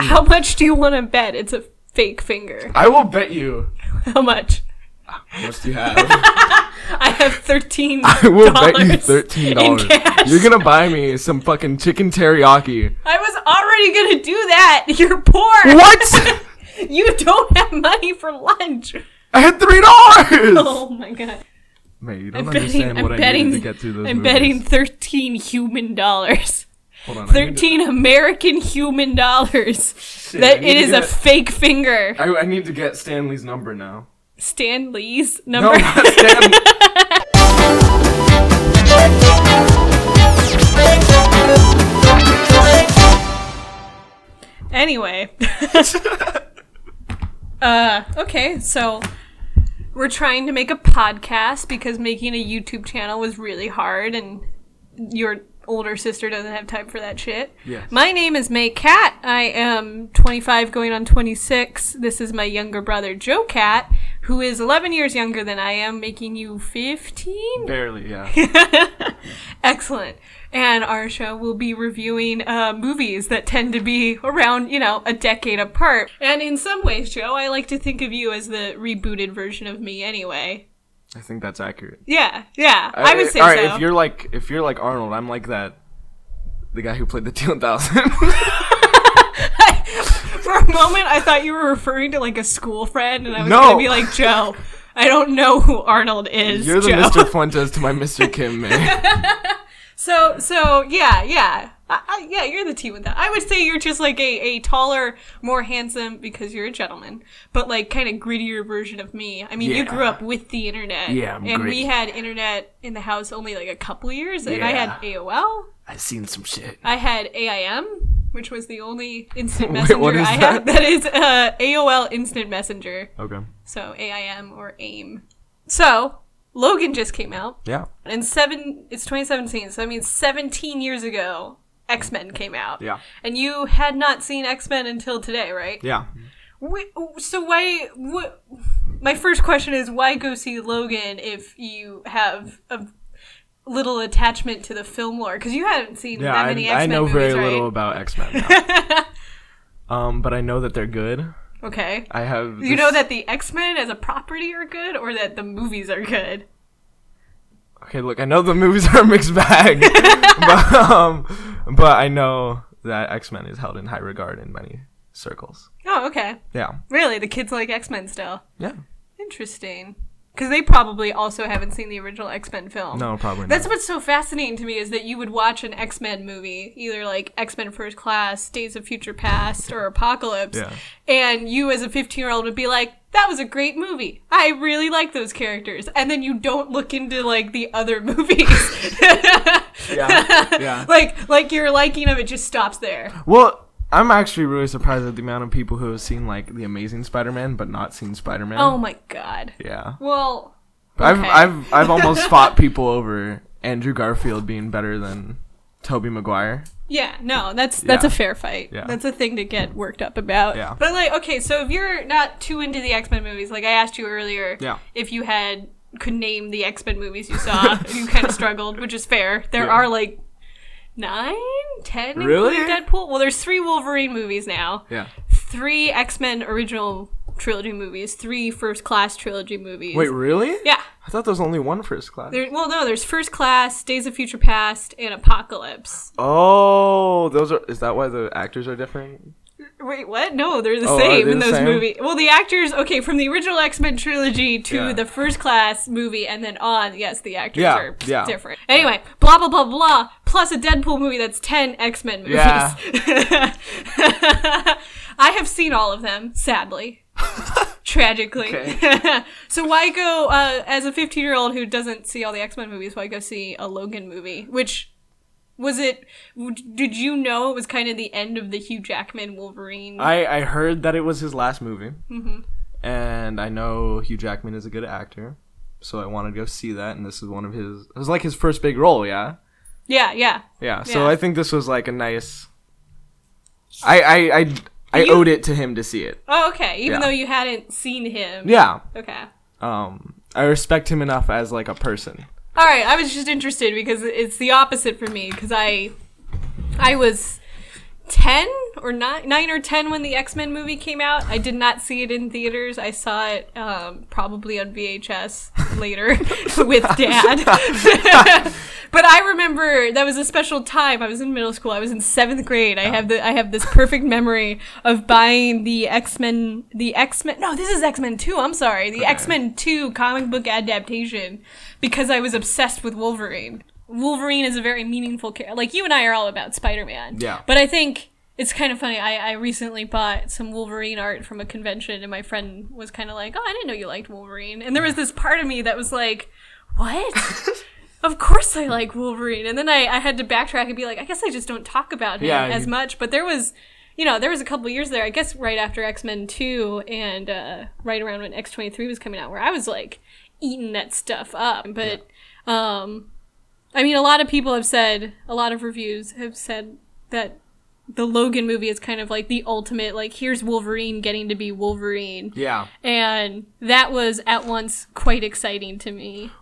seen. How much do you want to bet it's a fake finger? I will bet you. How much? How much do you have? I have thirteen. I will bet you thirteen dollars. You're gonna buy me some fucking chicken teriyaki. I was already gonna do that. You're poor. What? You don't have money for lunch. I had three dollars. Oh my god. Mate, you don't I'm betting. understand I'm what I betting. needed to get through those I'm movies. betting thirteen human dollars. On, need to- Thirteen American human dollars. Shit, that it is need it to is a fake finger. I, I need to get Stanley's number now. Stan Lee's No, number. not Stan. Anyway. uh, okay, so we're trying to make a podcast because making a YouTube channel was really hard and your older sister doesn't have time for that shit. Yes. My name is May Cat. I am 25 going on 26. This is my younger brother Joe Cat, who is 11 years younger than I am, making you 15? Barely, yeah. Excellent. And our show will be reviewing uh, movies that tend to be around, you know, a decade apart. And in some ways, Joe, I like to think of you as the rebooted version of me anyway. I think that's accurate. Yeah, yeah, I, would say All right, so. if you're like if you're like Arnold, I'm like that. The guy who played the T1000. For a moment, I thought you were referring to like a school friend, and I was No. gonna be like, Joe, I don't know who Arnold is. you're the Joe. Mr. Fuentes to my Mr. Kim, man. So, so yeah, yeah, I, I, yeah. You're the team with that. I would say you're just like a, a taller, more handsome because you're a gentleman, but like kind of grittier version of me. I mean, you grew up with the internet, Yeah, I'm and we had internet in the house only like a couple years, and I had AOL, I've seen some shit. I had AIM, which was the only instant Wait, messenger what is I had. that? That is uh, AOL Instant Messenger. Okay. So AIM or AIM. So Logan just came out. Yeah. And seven, it's 2017, so that means 17 years ago, X Men came out. Yeah. And you had not seen X Men until today, right? Yeah. Wait, so why? What? My first question is why go see Logan if you have a little attachment to the film lore? Because you haven't seen Yeah, that many X Men. I know movies, very right? little about X Men. um, but I know that they're good. okay. I have. you know that the X Men as a property are good, or that the movies are good? Okay, look, I know the movies are a mixed bag, but um, but I know that X Men is held in high regard in many circles. Oh, okay. Yeah. Really, the kids like X Men still. Yeah. Interesting. Because they probably also haven't seen the original X Men film. No, probably That's what's so fascinating to me is that you would watch an X Men movie, either like X Men First Class, Days of Future Past, or Apocalypse, Yeah. and you as a 15 year old would be like, that was a great movie. I really like those characters. And then you don't look into like the other movies. Yeah. Yeah. like like your liking of it just stops there. Well, I'm actually really surprised at the amount of people who have seen like the Amazing Spider-Man but not seen Spider-Man. Oh my god. Yeah. Well, I've. I've I've almost fought people over Andrew Garfield being better than Tobey Maguire. Yeah, no, that's that's Yeah. a fair fight. Yeah. That's a thing to get worked up about. Yeah. But like, okay, so if you're not too into the X Men movies, like I asked you earlier, Yeah. if you had could name the X Men movies you saw, you kind of struggled, which is fair. There Yeah. are like nine, ten, Really? including Deadpool. Well, there's three Wolverine movies now, Yeah. three X Men original trilogy movies, three First Class trilogy movies. Wait, really? Yeah. I thought there was only one first class. There, well, no, there's First Class, Days of Future Past, and Apocalypse. Oh, those are. Is that why the actors are different? Wait, what? No, they're the Oh, same they in the those movies. Well, the actors, okay, from the original X Men trilogy to Yeah. the first class movie and then on, yes, the actors Yeah, are yeah. different. Anyway, blah, blah, blah, blah, plus a Deadpool movie that's 10 X Men movies. Yeah. I have seen all of them, sadly. Tragically. so why go, uh, as a 15 year old who doesn't see all the X Men movies, why go see a Logan movie? Which. Was it? Did you know it was kind of the end of the Hugh Jackman Wolverine? I I heard that it was his last movie, mm-hmm. and I know Hugh Jackman is a good actor, so I wanted to go see that. And this is one of his. It was like his first big role, yeah. yeah, yeah. Yeah. So Yeah. I think this was like a nice. I I I, I You- owed it to him to see it. Oh, okay. Even Yeah. though you hadn't seen him. Yeah. Okay. Um, I respect him enough as like a person. All right. I was just interested because it's the opposite for me because I, I was 10 or 9, 9 or 10 when the X-Men movie came out. I did not see it in theaters. I saw it um, probably on VHS later with dad. but I remember that was a special time. I was in middle school. I was in 7th grade. I have the I have this perfect memory of buying the X-Men the X-Men No, this is X-Men 2. I'm sorry. The Okay. X-Men 2 comic book adaptation because I was obsessed with Wolverine. Wolverine is a very meaningful character. Like you and I are all about Spider-Man. Yeah. But I think it's kind of funny. I, I recently bought some Wolverine art from a convention, and my friend was kind of like, "Oh, I didn't know you liked Wolverine." And there was this part of me that was like, "What?" of course I like Wolverine. And then I, I had to backtrack and be like, I guess I just don't talk about him Yeah, as you- much. But there was, you know, there was a couple years there. I guess right after X Men Two and uh, right around when X twenty three was coming out, where I was like eating that stuff up. But um, I mean, a lot of people have said, a lot of reviews have said that the Logan movie is kind of like the ultimate, like, here's Wolverine getting to be Wolverine. Yeah. And that was at once quite exciting to me.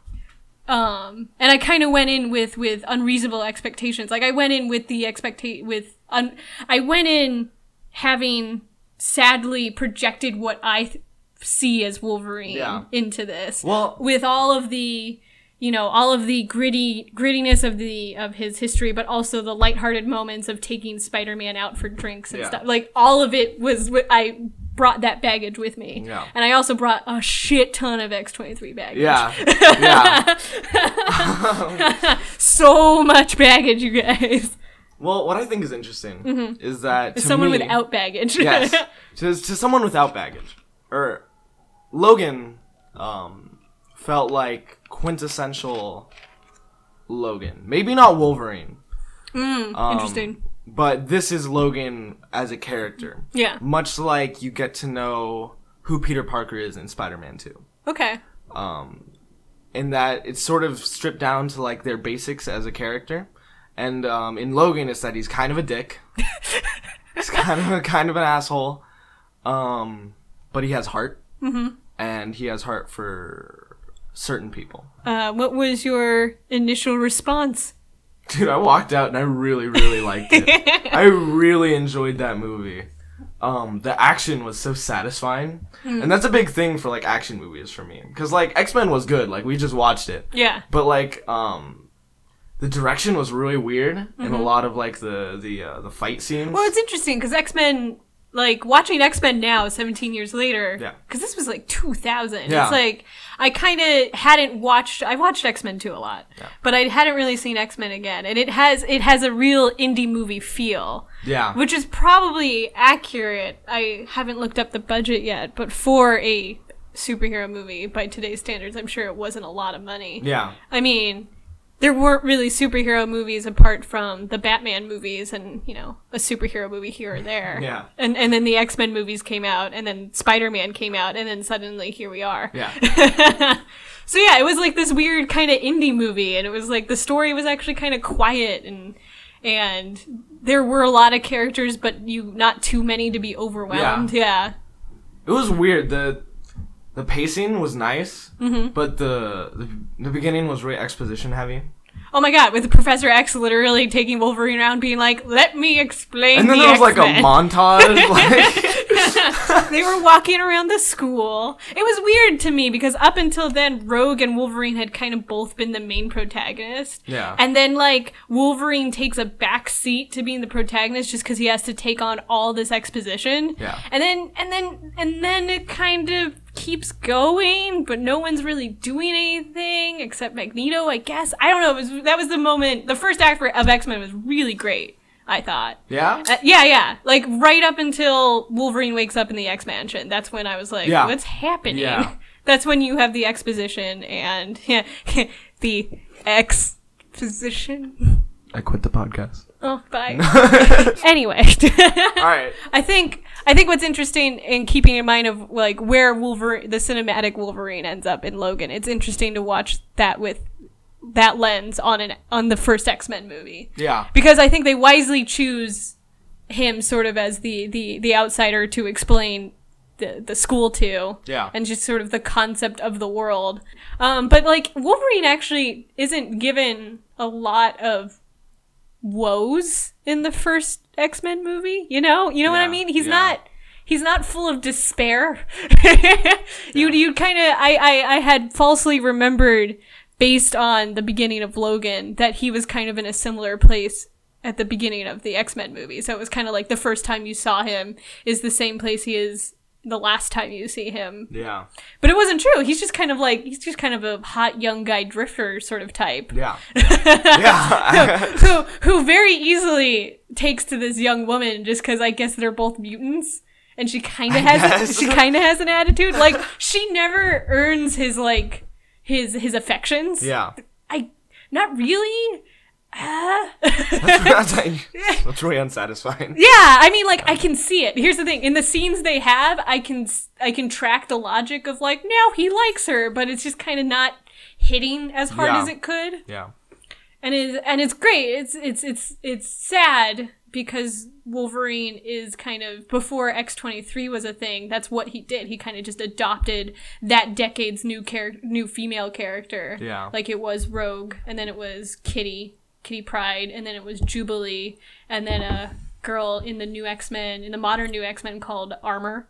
Um, and I kind of went in with, with unreasonable expectations. Like, I went in with the expectation, with, un- I went in having sadly projected what I th- see as Wolverine Yeah. into this Well, with all of the you know all of the gritty grittiness of the of his history but also the lighthearted moments of taking spider-man out for drinks and Yeah. stuff like all of it was what i brought that baggage with me Yeah. and i also brought a shit ton of x23 baggage yeah. Yeah. so much baggage you guys Well, what I think is interesting is that to Mm-hmm. someone me- without baggage yes, to, to someone without baggage, or Logan, um, felt like quintessential Logan. Maybe not Wolverine, Mm, um, interesting but this is Logan as a character. yeah Much like you get to know who Peter Parker is in Spider-Man 2. okay um, in that it's sort of stripped down to like their basics as a character. And um, in Logan, it's that he's kind of a dick. he's kind of a, kind of an asshole, um, but he has heart, mm-hmm. and he has heart for certain people. uh, what was your initial response Dude, I walked out and I really, really liked it. I really enjoyed that movie. Um, the action was so satisfying, and that's a big thing for like action movies for me. Because like X Men was good, like we just watched it. yeah but like um the direction was really weird in a lot of like the the uh, the fight scenes Well, it's interesting because X Men, like watching X Men now, 17 years later, Yeah. because this was like 2000. Yeah. It's like I kind of hadn't watched. I watched X Men 2 a lot, but I hadn't really seen X Men again, and it has it has a real indie movie feel, yeah which is probably accurate. I haven't looked up the budget yet, but for a superhero movie by today's standards, I'm sure it wasn't a lot of money. yeah I mean, there weren't really superhero movies apart from the Batman movies and, you know, a superhero movie here or there. Yeah. And and then the X-Men movies came out and then Spider-Man came out and then suddenly here we are. yeah So yeah, it was like this weird kind of indie movie and it was like the story was actually kind of quiet and and there were a lot of characters but you not too many to be overwhelmed. Yeah. it was weird the the pacing was nice Mm-hmm. but the, the the beginning was really exposition heavy Oh my god, with Professor X literally taking Wolverine around being like, "Let me explain and then the there was like a X-Men." montage like they were walking around the school. It was weird to me because up until then, Rogue and Wolverine had kind of both been the main protagonist. Yeah. And then, like, Wolverine takes a back seat to being the protagonist just because he has to take on all this exposition. Yeah. And then, and then, and then it kind of keeps going, but no one's really doing anything except Magneto, I guess. I don't know. It was, that was the moment, the first act for, of X Men was really great, I thought. yeah Uh, yeah, yeah. Like right up until Wolverine wakes up in the X Mansion. That's when I was like, Yeah. what's happening? Yeah. That's when you have the exposition and yeah, the exposition. i quit the podcast Oh, bye. anyway, all right I think I think what's interesting in keeping in mind of like where Wolverine, the cinematic Wolverine, ends up in Logan. It's interesting to watch that with that lens on an on the first X Men movie yeah because I think they wisely choose him sort of as the the the outsider to explain the the school to Yeah. and just sort of the concept of the world um but like wolverine actually isn't given a lot of woes in the first X-Men movie, you know? You know what I mean? He's yeah. not he's not full of despair. you you kind of I, I I had falsely remembered based on the beginning of Logan that he was kind of in a similar place at the beginning of the X-Men movie. So it was kind of like the first time you saw him is the same place he is the last time you see him. Yeah. But it wasn't true. He's just kind of like he's just kind of a hot young guy drifter sort of type Yeah. yeah. who who very easily takes to this young woman just because I guess they're both mutants, and she kind of has guess. she kind of has an attitude. Like she never earns his like his his affections. yeah. I not really. Uh, that's, that's really unsatisfying. yeah, I mean, like I can see it. Here's the thing: in the scenes they have, I can I can track the logic of like, no, he likes her, but it's just kind of not hitting as hard Yeah. as it could. Yeah. and it and it's great. It's it's it's it's sad because Wolverine is kind of before X twenty three was a thing. That's what he did. He kind of just adopted that decade's new character, new female character. Yeah. like it was Rogue, and then it was Kitty, Kitty Pryde, and then it was Jubilee, and then a girl in the new X Men, in the modern new X Men called Armor.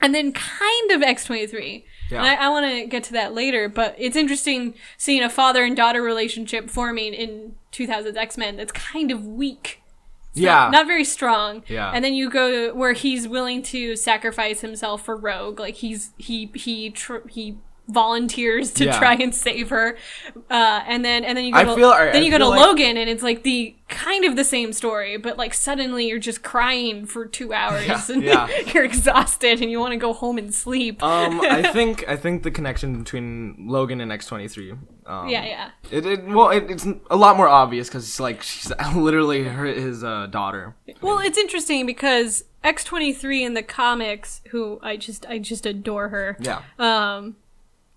And then kind of X twenty three, and I, I want to get to that later. But it's interesting seeing a father and daughter relationship forming in 2000's X Men that's kind of weak. It's Yeah. not, not very strong. Yeah. And then you go to where he's willing to sacrifice himself for Rogue. Like he's he he tr- he volunteers to Yeah. try and save her. Uh, and then and then you go to, feel- then I you go to like- Logan and it's like the kind of the same story, but like suddenly you're just crying for two hours Yeah, and yeah. you're exhausted and you want to go home and sleep. Um, I think I think the connection between Logan and X twenty three. Um, yeah, yeah. It, it well, it, it's a lot more obvious because it's like she's literally her, his uh, daughter. Well, it's interesting because X23 in the comics, who I just I just adore her. Yeah. Um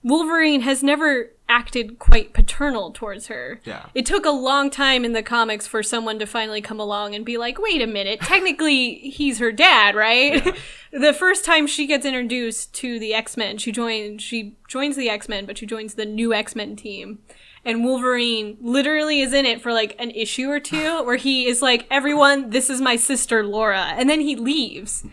Wolverine has never acted quite paternal towards her. Yeah. It took a long time in the comics for someone to finally come along and be like, "Wait a minute, technically he's her dad, right?" the first time she gets introduced to the X-Men, she joins she joins the X-Men, but she joins the new X-Men team. And Wolverine literally is in it for like an issue or two where he is like, "Everyone, this is my sister Laura." And then he leaves.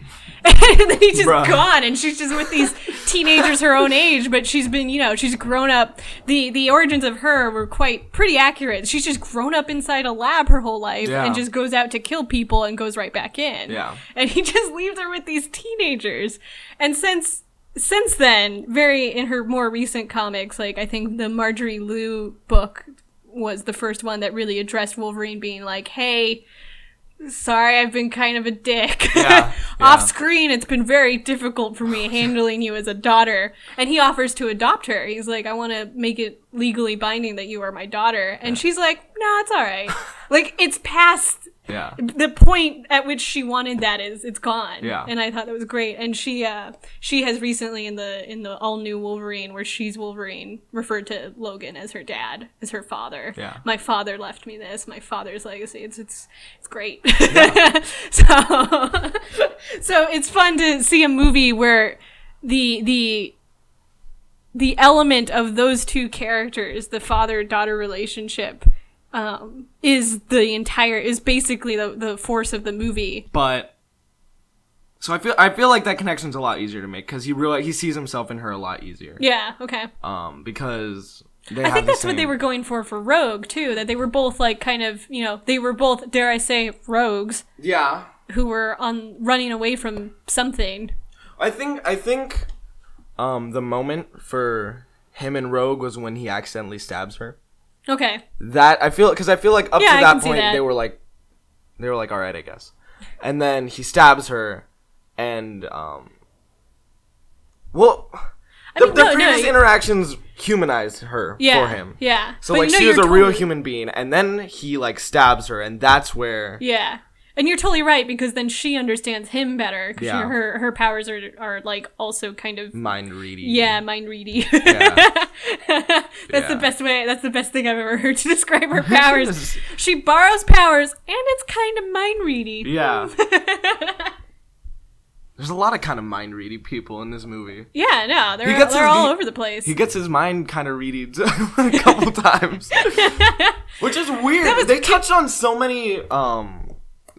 and then he's just Bruh. gone and she's just with these teenagers her own age but she's been you know she's grown up the the origins of her were quite pretty accurate she's just grown up inside a lab her whole life Yeah. and just goes out to kill people and goes right back in Yeah. and he just leaves her with these teenagers and since since then very in her more recent comics like i think the marjorie liu book was the first one that really addressed wolverine being like hey sorry i've been kind of a dick. Yeah, off screen it's been very difficult for me handling you as a daughter. And he offers to adopt her. He's like i want to make it legally binding that you are my daughter. And she's like no it's all right. Like it's past Yeah. the point at which she wanted that is it's gone. Yeah. and i thought that was great. And she uh she has recently in the in the all new wolverine where she's wolverine referred to logan as her dad as her father. Yeah. my father left me this. My father's legacy. It's it's it's great. So so it's fun to see a movie where the the the element of those two characters, the father daughter relationship, um, is the entire is basically the the force of the movie. But so I feel I feel like that connection's a lot easier to make because he reali he sees himself in her a lot easier. Yeah. Okay. Um, because they I think that's what they were going for for Rogue too. That they were both like kind of you know they were both dare I say rogues Yeah. who were on running away from something. I think I think um the moment for him and Rogue was when he accidentally stabs her. Okay. That I feel because I feel like up Yeah, to that point that. they were like they were like all right I guess, and then he stabs her, and um, well, the, mean, the no, no, previous you- interactions humanized her Yeah. for him. Yeah. So But like you know she was a you're real human being, and then he like stabs her, and that's where Yeah. And you're totally right because then she understands him better because Yeah. her her powers are are like also kind of mind reading. yeah mind ready. Yeah. that's the best way. That's the best thing I've ever heard to describe her powers. she borrows powers and it's kind of mind ready. Yeah. there's a lot of kind of mind ready people in this movie. Yeah, no, they're, gets they're his- all he- over the place. He gets his mind kind of readied a couple times, which is weird. they touched on so many, um,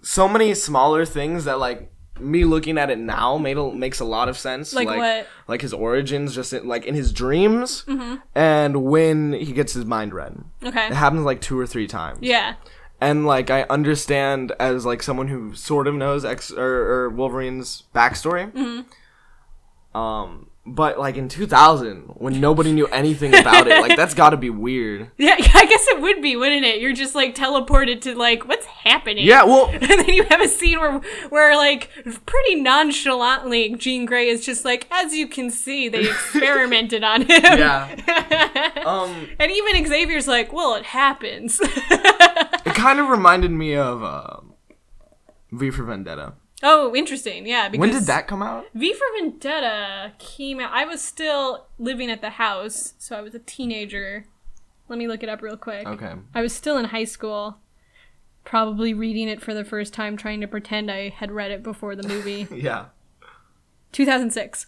so many smaller things that like me looking at it now made a, makes a lot of sense. Like what? Like his origins, just in, like in his dreams, Mm-hmm. and when he gets his mind read. okay. It happens like two or three times. Yeah. and like I understand as like someone who sort of knows X or, or Wolverine's backstory. Mm-hmm. Um, but like in 2000, when nobody knew anything about it, like that's got to be weird. Yeah, I guess it would be, wouldn't it? You're just like teleported to like what's happening. Yeah, well, And then you have a scene where, where like pretty nonchalantly, Jean Grey is just like, as you can see, they experimented on him. yeah. Um, And even Xavier's like, well, it happens. it kind of reminded me of uh, V for Vendetta. Oh, interesting. Yeah. Because When did that come out? V for Vendetta came out. I was still living at the house, so I was a teenager. Let me look it up real quick. Okay. I was still in high school, probably reading it for the first time, trying to pretend I had read it before the movie. Yeah. 2006.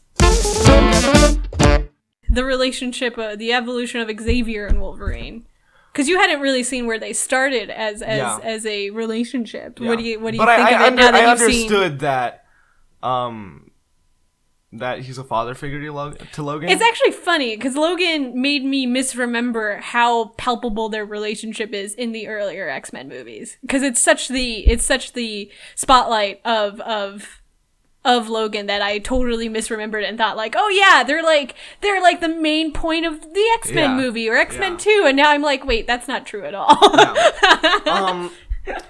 The relationship, uh, the evolution of Xavier and Wolverine. Because you hadn't really seen where they started as as, Yeah. as a relationship. Yeah. What do you what do you but think I, of I, it under- now that I you've seen? understood that, um, that he's a father figure to, Lo- to Logan. It's actually funny because Logan made me misremember how palpable their relationship is in the earlier X Men movies because it's such the it's such the spotlight of of of Logan that I totally misremembered and thought like, oh yeah, they're like they're like the main point of the X Men Yeah. movie or X Men Yeah. Two, and now I'm like, wait, that's not true at all. um,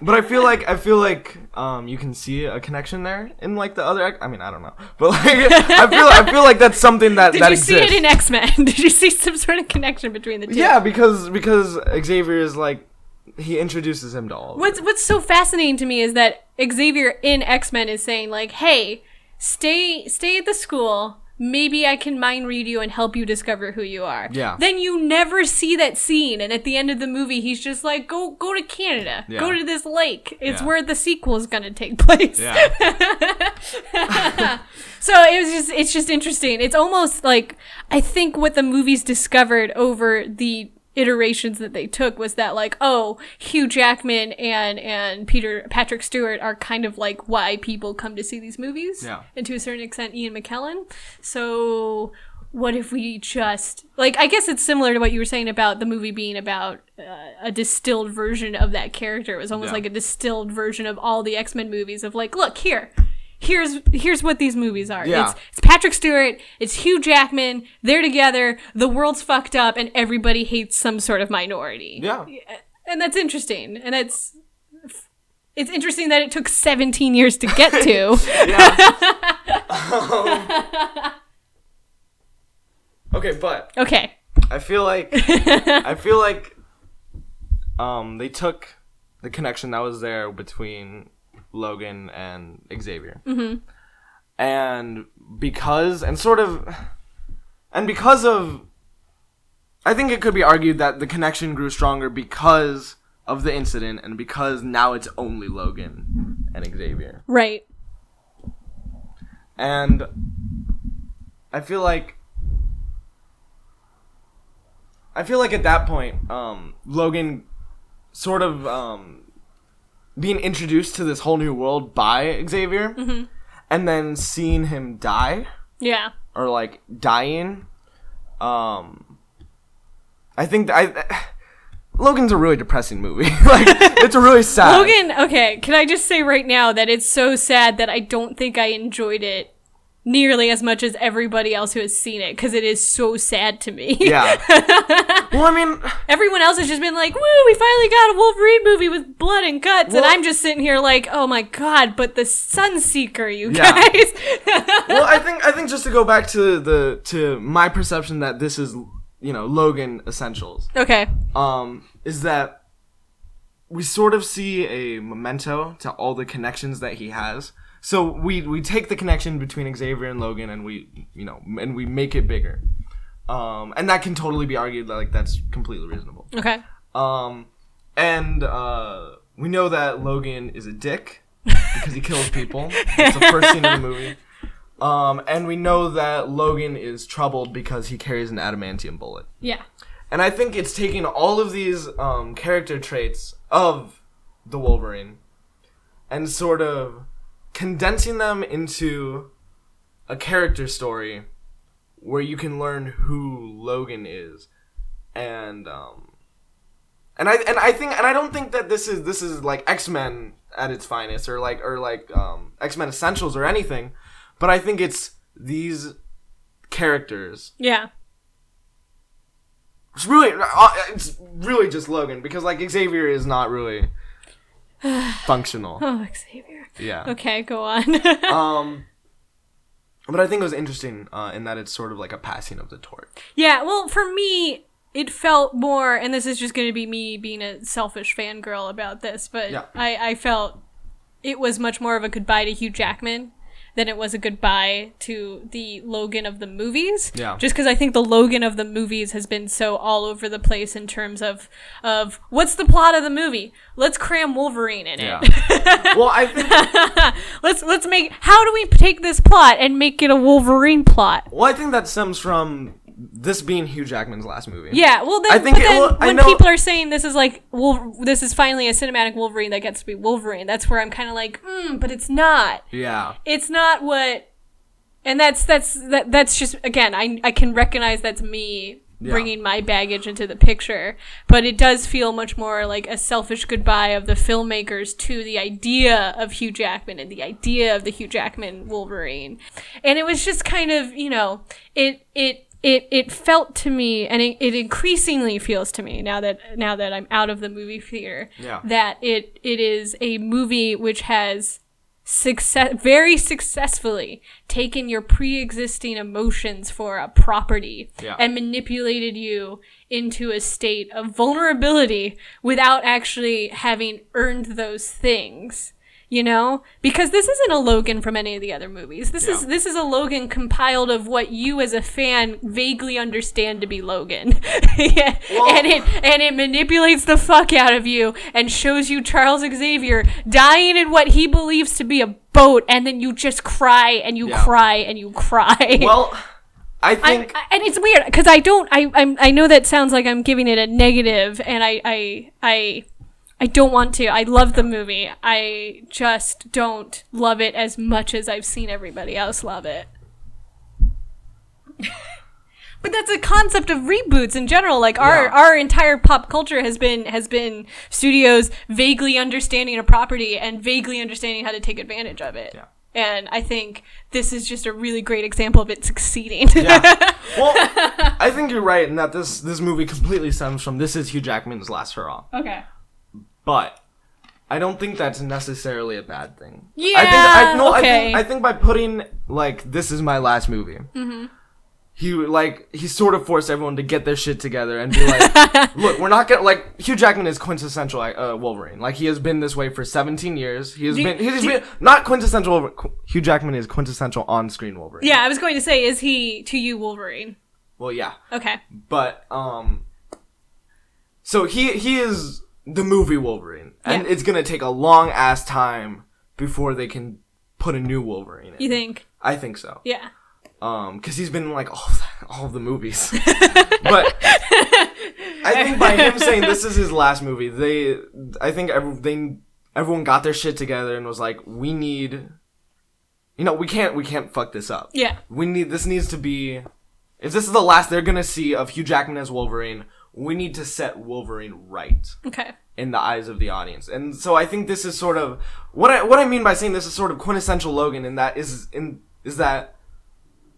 but I feel like I feel like um you can see a connection there in like the other. I mean, I don't know, but like I feel I feel like that's something that Did that you see exists. it in X Men? Did you see some sort of connection between the two? yeah, because because Xavier is like he introduces him to all. Of What's it. What's so fascinating to me is that Xavier in X Men is saying like, "Hey, stay stay at the school. Maybe I can mind read you and help you discover who you are." Yeah. Then you never see that scene, and at the end of the movie, he's just like, "Go go to Canada. Yeah. Go to this lake. It's Yeah. where the sequel is gonna take place." Yeah. So it was just it's just interesting. It's almost like I think what the movies discovered over the iterations that they took was that like oh Hugh Jackman and and Peter Patrick Stewart are kind of like why people come to see these movies Yeah. and to a certain extent Ian McKellen so what if we just like I guess it's similar to what you were saying about the movie being about uh, a distilled version of that character it was almost Yeah. like a distilled version of all the X-Men movies of like look here here's here's what these movies are. Yeah. It's it's Patrick Stewart, it's Hugh Jackman, they're together, the world's fucked up, and everybody hates some sort of minority. Yeah. And that's interesting. And it's it's interesting that it took 17 years to get to. Yeah. Okay, but okay. I feel like I feel like um they took the connection that was there between Logan and Xavier. Mm-hmm. And because and sort of and because of I think it could be argued that the connection grew stronger because of the incident and because now it's only Logan and Xavier. Right. And I feel like I feel like at that point, um, Logan sort of um, being introduced to this whole new world by Xavier, and then seeing him die Yeah. or like dying. Um, I think that I. Logan's a really depressing movie. like it's a really sad. Logan, okay, can I just say right now that it's so sad that I don't think I enjoyed it nearly as much as everybody else who has seen it because it is so sad to me. Yeah. well, I mean, Everyone else has just been like, "Woo, we finally got a Wolverine movie with blood and guts," and I'm just sitting here like, "Oh my god!" But the Sunseeker, you Yeah. guys. well, I think I think just to go back to the to my perception that this is you know Logan essentials okay. um is that we sort of see a memento to all the connections that he has. So we we take the connection between Xavier and Logan and we you know and we make it bigger. Um and that can totally be argued like that's completely reasonable. Okay. Um and uh we know that Logan is a dick because he kills people. It's the first scene in the movie. Um, and we know that Logan is troubled because he carries an adamantium bullet. Yeah. And I think it's taking all of these um, character traits of the Wolverine and sort of condensing them into a character story where you can learn who Logan is and um and I and I think and I don't think that this is this is like X-Men at its finest or like or like um X-Men Essentials or anything, but I think it's these characters Yeah. it's really, uh, it's really just Logan because like Xavier is not really functional. Oh, Xavier. Yeah. Okay, go on. Um, but I think it was interesting uh, in that it's sort of like a passing of the torch. yeah, well, for me, it felt more, and this is just going to be me being a selfish fangirl about this, but Yeah. I, I felt it was much more of a goodbye to Hugh Jackman than it was a goodbye to the Logan of the movies. Yeah. Just because I think the Logan of the movies has been so all over the place in terms of of what's the plot of the movie? Let's cram Wolverine in it. Yeah. well, I think let's let's make how do we take this plot and make it a Wolverine plot? well, I think that stems from this being Hugh Jackman's last movie. Yeah, well then, I think then well, when people are saying this is like Wolver- this is finally a cinematic Wolverine that gets to be Wolverine, that's where I'm kind of like, mm, but it's not. Yeah. It's not what, and that's that's that, that's just again, I I can recognize that's me Yeah. bringing my baggage into the picture, but it does feel much more like a selfish goodbye of the filmmakers to the idea of Hugh Jackman and the idea of the Hugh Jackman Wolverine, and it was just kind of you know it it it it felt to me and it, it increasingly feels to me now that now that I'm out of the movie theater Yeah. that it it is a movie which has success very successfully taken your pre-existing emotions for a property Yeah. and manipulated you into a state of vulnerability without actually having earned those things you know because this isn't a logan from any of the other movies this is this is a logan compiled of what you as a fan vaguely understand to be logan yeah. And it and it manipulates the fuck out of you and shows you charles xavier dying in what he believes to be a boat and then you just cry and you Yeah. cry and you cry Well, I I, think I- and it's weird because I don't. I I'm, I know that sounds like I'm giving it a negative, and I I I I don't want to. I love the movie. I just don't love it as much as I've seen everybody else love it. But that's a concept of reboots in general. Like our, Yeah. our entire pop culture has been has been studios vaguely understanding a property and vaguely understanding how to take advantage of it. Yeah. And I think this is just a really great example of it succeeding. yeah. Well, I think you're right in that this this movie completely stems from this is Hugh Jackman's last hurrah. okay. But I don't think that's necessarily a bad thing. Yeah, I think I no, I okay. think I think by putting like this is my last movie. Mm-hmm. He like he sort of forced everyone to get their shit together and be like, look, we're not gonna like Hugh Jackman is quintessential uh, Wolverine. Like he has been this way for 17 years. He has Do- been he's do- been not quintessential. Qu- Hugh Jackman is quintessential on-screen Wolverine. Yeah, I was going to say, is he to you Wolverine? Well, yeah. Okay. but um so he he is the movie Wolverine and Yeah. it's to take a long ass time before they can put a new Wolverine in. You think? I think so. Yeah. Um cuz he's been in like all the, all the movies. but I think by him saying this is his last movie, they I think ev- they everyone got their shit together and was like we need you know, we can't we can't fuck this up Yeah. we need this needs to be if this is the last they're gonna see of Hugh Jackman as Wolverine, we need to set Wolverine right Okay. in the eyes of the audience. And so I think this is sort of what I what I mean by saying this is sort of quintessential Logan and that is in is that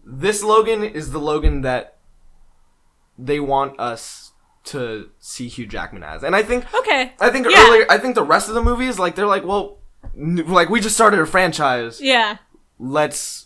this Logan is the Logan that they want us to see Hugh Jackman as. And I think Okay. I think Yeah. earlier I think the rest of the movies like they're like, well like we just started a franchise Yeah. let's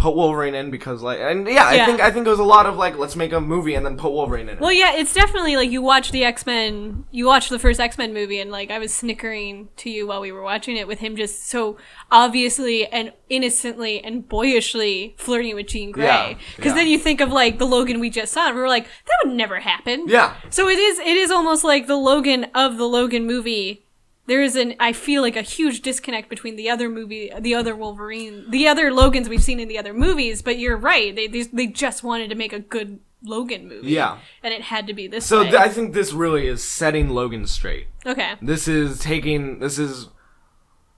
put Wolverine in because like and yeah, I think I think it was a lot of like let's make a movie and then put Wolverine in it. Well, yeah, it's definitely like you watch the X Men, you watch the first X Men movie, and like I was snickering to you while we were watching it with him just so obviously and innocently and boyishly flirting with Jean Grey. Yeah, Because yeah. then you think of like the Logan we just saw, and we were like, that would never happen. yeah. So it is it is almost like the Logan of the Logan movie there is an I feel like a huge disconnect between the other movie, the other Wolverine, the other Logans we've seen in the other movies. But you're right; they they, they just wanted to make a good Logan movie, Yeah. and it had to be this. So th- I think this really is setting Logan straight. okay, This is taking. This is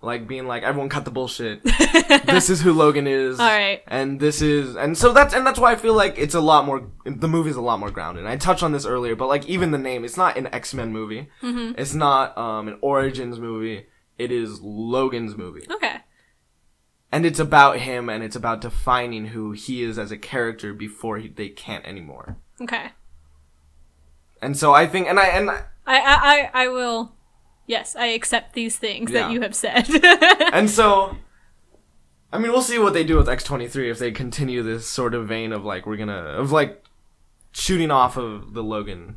like being like everyone cut the bullshit. this is who Logan is. All right. And this is and so that's and that's why I feel like it's a lot more. The movie's a lot more grounded. I touched on this earlier, but like even the name, it's not an X Men movie. Mm-hmm. It's not um an Origins movie. It is Logan's movie, okay, and it's about him, and it's about defining who he is as a character before he, they can't anymore. okay. And so I think, and I and I I I, I will. Yes, I accept these things Yeah. that you have said. and so I mean, we'll see what they do with X23 if they continue this sort of vein of like we're gonna of like shooting off of the Logan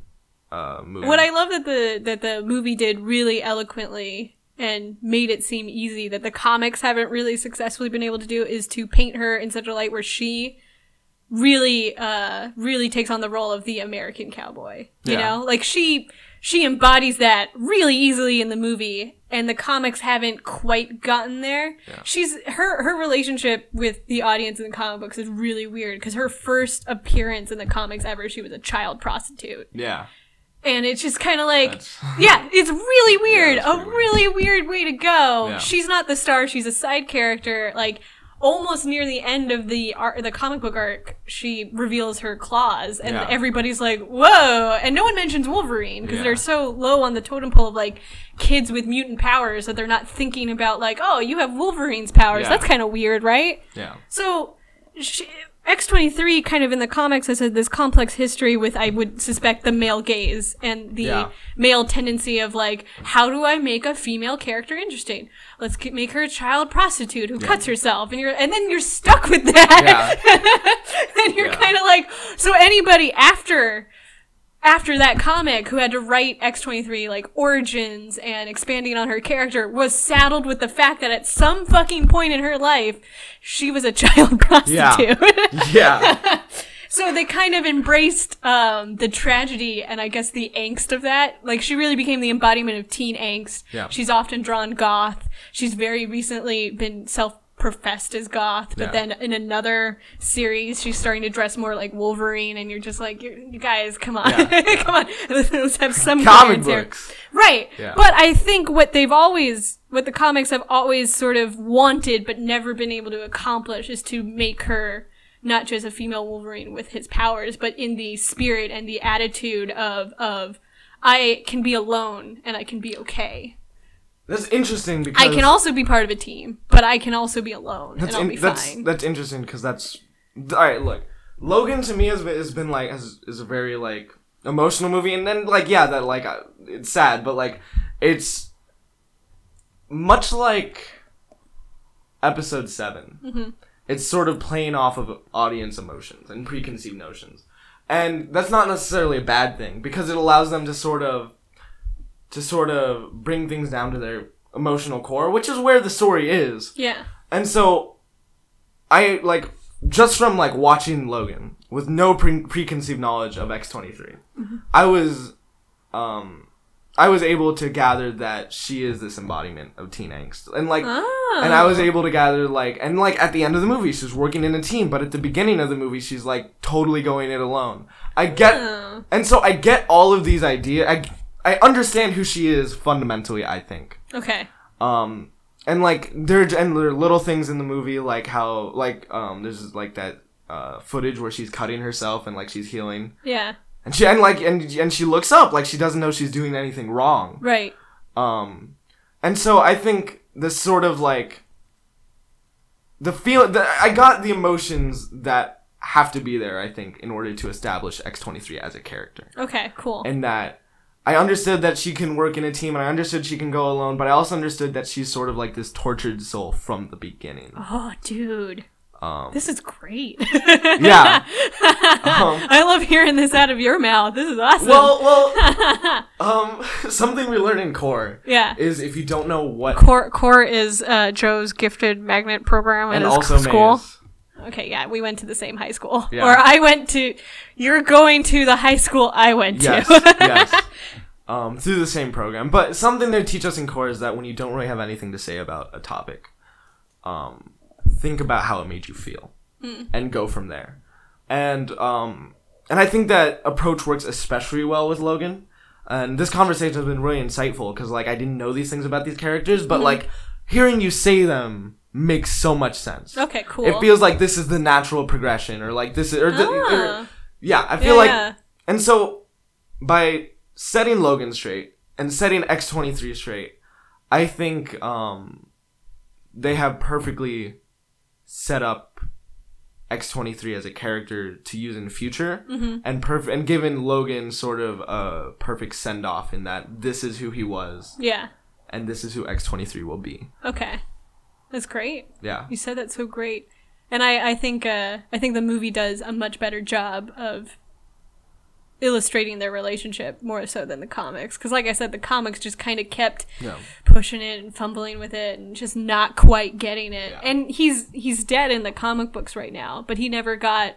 uh movie. what I love that the that the movie did really eloquently and made it seem easy that the comics haven't really successfully been able to do is to paint her in such a light where she really uh really takes on the role of the American cowboy. You Yeah. know? Like she she embodies that really easily in the movie and the comics haven't quite gotten there. She's her her relationship with the audience in the comic books is really weird because her first appearance in the comics ever she was a child prostitute yeah. and it's just kind of like yeah it's really weird that's a weird. really weird way to go Yeah. she's not the star she's a side character like almost near the end of the art the comic book arc she reveals her claws and Yeah. everybody's like whoa and no one mentions wolverine because Yeah. they're so low on the totem pole of like kids with mutant powers that they're not thinking about like oh you have wolverine's powers Yeah. that's kind of weird right Yeah. so, she, X23 kind of in the comics has had this complex history with, I would suspect, the male gaze and the Yeah. male tendency of like, how do I make a female character interesting? Let's get, make her a child prostitute who cuts herself, and you're, and then you're stuck with that. Yeah. and you're Yeah. kind of like, so anybody after after that comic who had to write X23 like origins and expanding on her character was saddled with the fact that at some fucking point in her life she was a child prostitute. yeah. so they kind of embraced um, the tragedy and I guess the angst of that. Like she really became the embodiment of teen angst. Yeah. She's often drawn goth. She's very recently been self professed as goth, but Yeah. then in another series she's starting to dress more like Wolverine and you're just like you're, you guys come on. Yeah. come on. Let's have some Comic coherence here. Right. Yeah. But I think what they've always, what the comics have always sort of wanted but never been able to accomplish is to make her not just a female Wolverine with his powers, but in the spirit and the attitude of, of, I can be alone and I can be okay. That's interesting because I can also be part of a team, but I can also be alone that's and I'll in- be that's fine. that's interesting because that's all right. Look, Logan to me has been, has been like has, is a very like emotional movie, and then like yeah, that like uh, it's sad, but like it's much like episode 7 Mm-hmm. It's sort of playing off of audience emotions and preconceived notions, and that's not necessarily a bad thing because it allows them to sort of to sort of bring things down to their emotional core, which is where the story is. yeah. And so, I like just from like watching Logan with no pre- preconceived knowledge of X twenty three, I was, um, I was able to gather that she is this embodiment of teen angst, and like, Oh. and I was able to gather like, and like at the end of the movie, she's working in a team, but at the beginning of the movie, she's like totally going it alone. I get, Oh. and so I get all of these ideas. I I understand who she is fundamentally. I think. Okay. Um, and like there and there are little things in the movie like how like um there's like that uh footage where she's cutting herself and like she's healing Yeah. and she and like and and she looks up like she doesn't know she's doing anything wrong. Right. Um, and so I think this sort of like the feel that I got the emotions that have to be there. I think in order to establish X twenty three as a character Okay, cool. and that I understood that she can work in a team and I understood she can go alone, but I also understood that she's sort of like this tortured soul from the beginning. oh, dude. Um, This is great. yeah. Um, I love hearing this out of your mouth. This is awesome. well, well, um, something we learned in core yeah. is if you don't know what Core Core is uh, Joe's gifted magnet program at and his also school. Maze. Okay, yeah, we went to the same high school. Yeah. Or I went to. You're going to the high school I went Yes, to. yes. um, through the same program. But something they teach us in core is that when you don't really have anything to say about a topic, um, think about how it made you feel, and go from there. And um, and I think that approach works especially well with Logan. And this conversation has been really insightful because like I didn't know these things about these characters, but like hearing you say them makes so much sense. Okay, cool. It feels like this is the natural progression, or like this is, or, the, or- Ah. yeah. I Yeah, feel like, yeah. and so by setting Logan straight and setting X twenty three straight, I think um, they have perfectly set up X twenty three as a character to use in the future, Mm-hmm. and perf- and given Logan sort of a perfect send off in that this is who he was, Yeah. and this is who X twenty three will be. Okay. That's great. Yeah. You said that so great. And I, I think uh, I think the movie does a much better job of illustrating their relationship more so than the comics. Because, like I said, the comics just kind of kept Yeah. pushing it and fumbling with it and just not quite getting it. Yeah. And he's he's dead in the comic books right now, but he never got